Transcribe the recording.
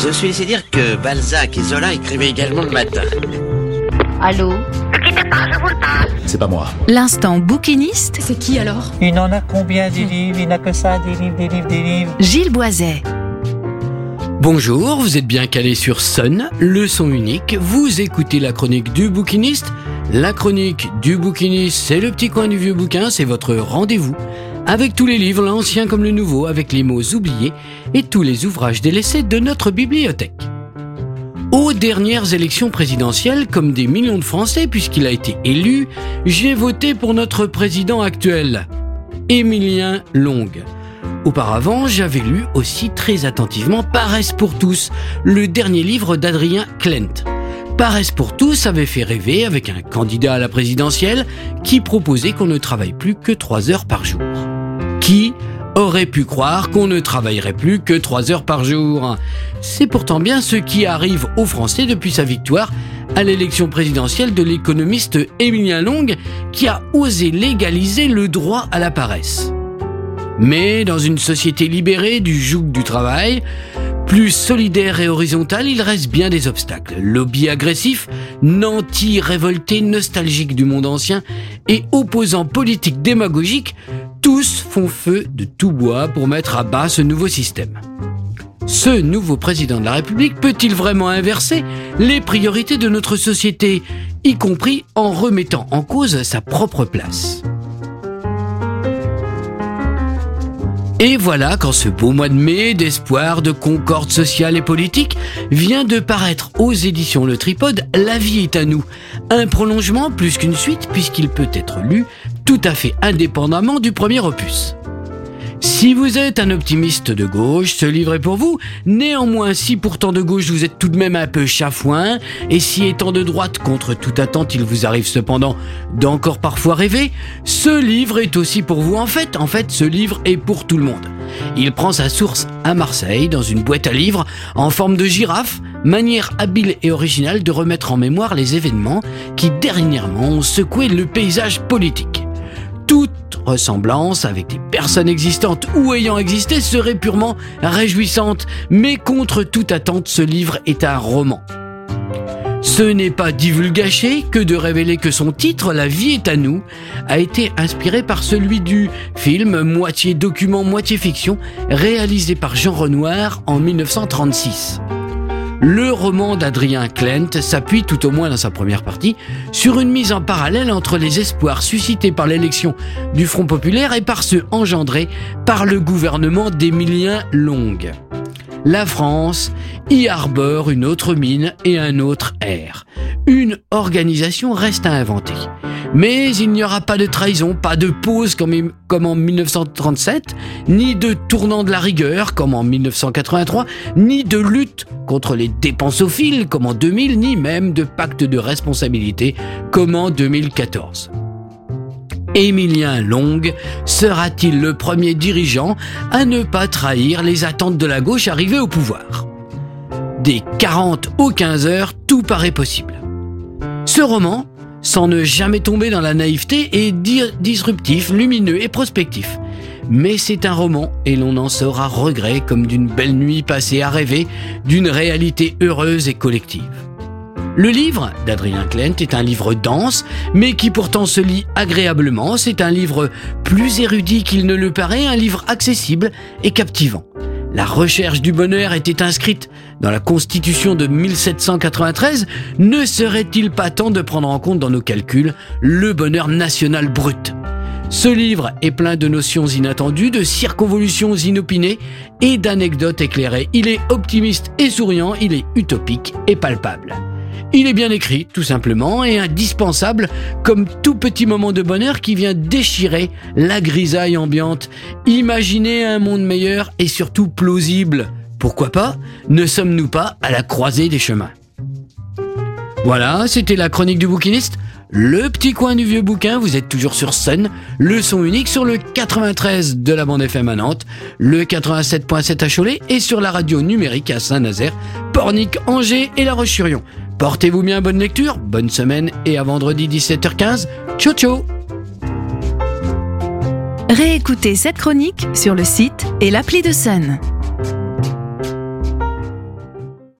Je suis laissé dire que Balzac et Zola écrivaient également le matin. Allô C'est pas moi. L'instant bouquiniste, C'est qui alors Il n'en a combien des livres? Il n'a que ça, des livres, des livres, des livres. Gilles Boiset. Bonjour, vous êtes bien calé sur Sun, le son unique. Vous écoutez la chronique du bouquiniste. La chronique du bouquiniste, c'est le petit coin du vieux bouquin, c'est votre rendez-vous. Avec tous les livres, l'ancien comme le nouveau, avec les mots oubliés et tous les ouvrages délaissés de notre bibliothèque. Aux dernières élections présidentielles, comme des millions de Français, puisqu'il a été élu, j'ai voté pour notre président actuel, Émilien Long. Auparavant, j'avais lu aussi très attentivement Paresse pour tous, le dernier livre d'Adrien Klent. Paresse pour tous avait fait rêver avec un candidat à la présidentielle qui proposait qu'on ne travaille plus que 3 heures par jour. Qui aurait pu croire qu'on ne travaillerait plus que 3 heures par jour C'est pourtant bien ce qui arrive aux Français depuis sa victoire à l'élection présidentielle de l'économiste Émilien Long qui a osé légaliser le droit à la paresse. Mais dans une société libérée du joug du travail, plus solidaire et horizontale, il reste bien des obstacles. Lobby agressif, nantis révoltés, nostalgiques du monde ancien et opposants politiques démagogiques, tous font feu de tout bois pour mettre à bas ce nouveau système. Ce nouveau président de la République peut-il vraiment inverser les priorités de notre société, y compris en remettant en cause sa propre place? Et voilà quand ce beau mois de mai d'espoir, de concorde sociale et politique vient de paraître aux éditions Le Tripode La vie est à nous. Un prolongement plus qu'une suite puisqu'il peut être lu tout à fait indépendamment du premier opus. Si vous êtes un optimiste de gauche, ce livre est pour vous. Néanmoins, si pourtant de gauche vous êtes tout de même un peu chafouin, et si étant de droite contre toute attente il vous arrive cependant d'encore parfois rêver, ce livre est aussi pour vous en fait. En fait, ce livre est pour tout le monde. Il prend sa source à Marseille, dans une boîte à livres, en forme de girafe, manière habile et originale de remettre en mémoire les événements qui dernièrement ont secoué le paysage politique. Toute ressemblance avec des personnes existantes ou ayant existé serait purement réjouissante, mais contre toute attente, ce livre est un roman. Ce n'est pas divulgaché que de révéler que son titre, La vie est à nous, a été inspiré par celui du film moitié document, moitié fiction, réalisé par Jean Renoir en 1936. Le roman d'Adrien Klent s'appuie, tout au moins dans sa première partie, sur une mise en parallèle entre les espoirs suscités par l'élection du Front populaire et par ceux engendrés par le gouvernement d'Émilien Long. La France y arbore une autre mine et un autre air. Une organisation reste à inventer. Mais il n'y aura pas de trahison, pas de pause comme, en 1937, ni de tournant de la rigueur comme en 1983, ni de lutte contre les dépensophiles comme en 2000, ni même de pacte de responsabilité comme en 2014. Émilien Long sera-t-il le premier dirigeant à ne pas trahir les attentes de la gauche arrivée au pouvoir? Des 40 aux 15 heures, tout paraît possible. Ce roman, sans ne jamais tomber dans la naïveté, est disruptif, lumineux et prospectif. Mais c'est un roman et l'on en sort à regret comme d'une belle nuit passée à rêver d'une réalité heureuse et collective. Le livre d'Adrien Klent est un livre dense, mais qui pourtant se lit agréablement. C'est un livre plus érudit qu'il ne le paraît, un livre accessible et captivant. La recherche du bonheur était inscrite dans la Constitution de 1793. Ne serait-il pas temps de prendre en compte dans nos calculs le bonheur national brut? Ce livre est plein de notions inattendues, de circonvolutions inopinées et d'anecdotes éclairées. Il est optimiste et souriant, il est utopique et palpable. Il est bien écrit, tout simplement, et indispensable comme tout petit moment de bonheur qui vient déchirer la grisaille ambiante. Imaginez un monde meilleur et surtout plausible. Pourquoi pas Ne sommes-nous pas à la croisée des chemins Voilà, c'était la chronique du bouquiniste. Le petit coin du vieux bouquin, vous êtes toujours sur scène, le son unique sur le 93 de la bande FM à Nantes, le 87.7 à Cholet et sur la radio numérique à Saint-Nazaire, Pornic, Angers et La Roche-sur-Yon. Portez-vous bien, bonne lecture, bonne semaine et à vendredi 17h15. Ciao ciao Réécoutez cette chronique sur le site et l'appli de Sun.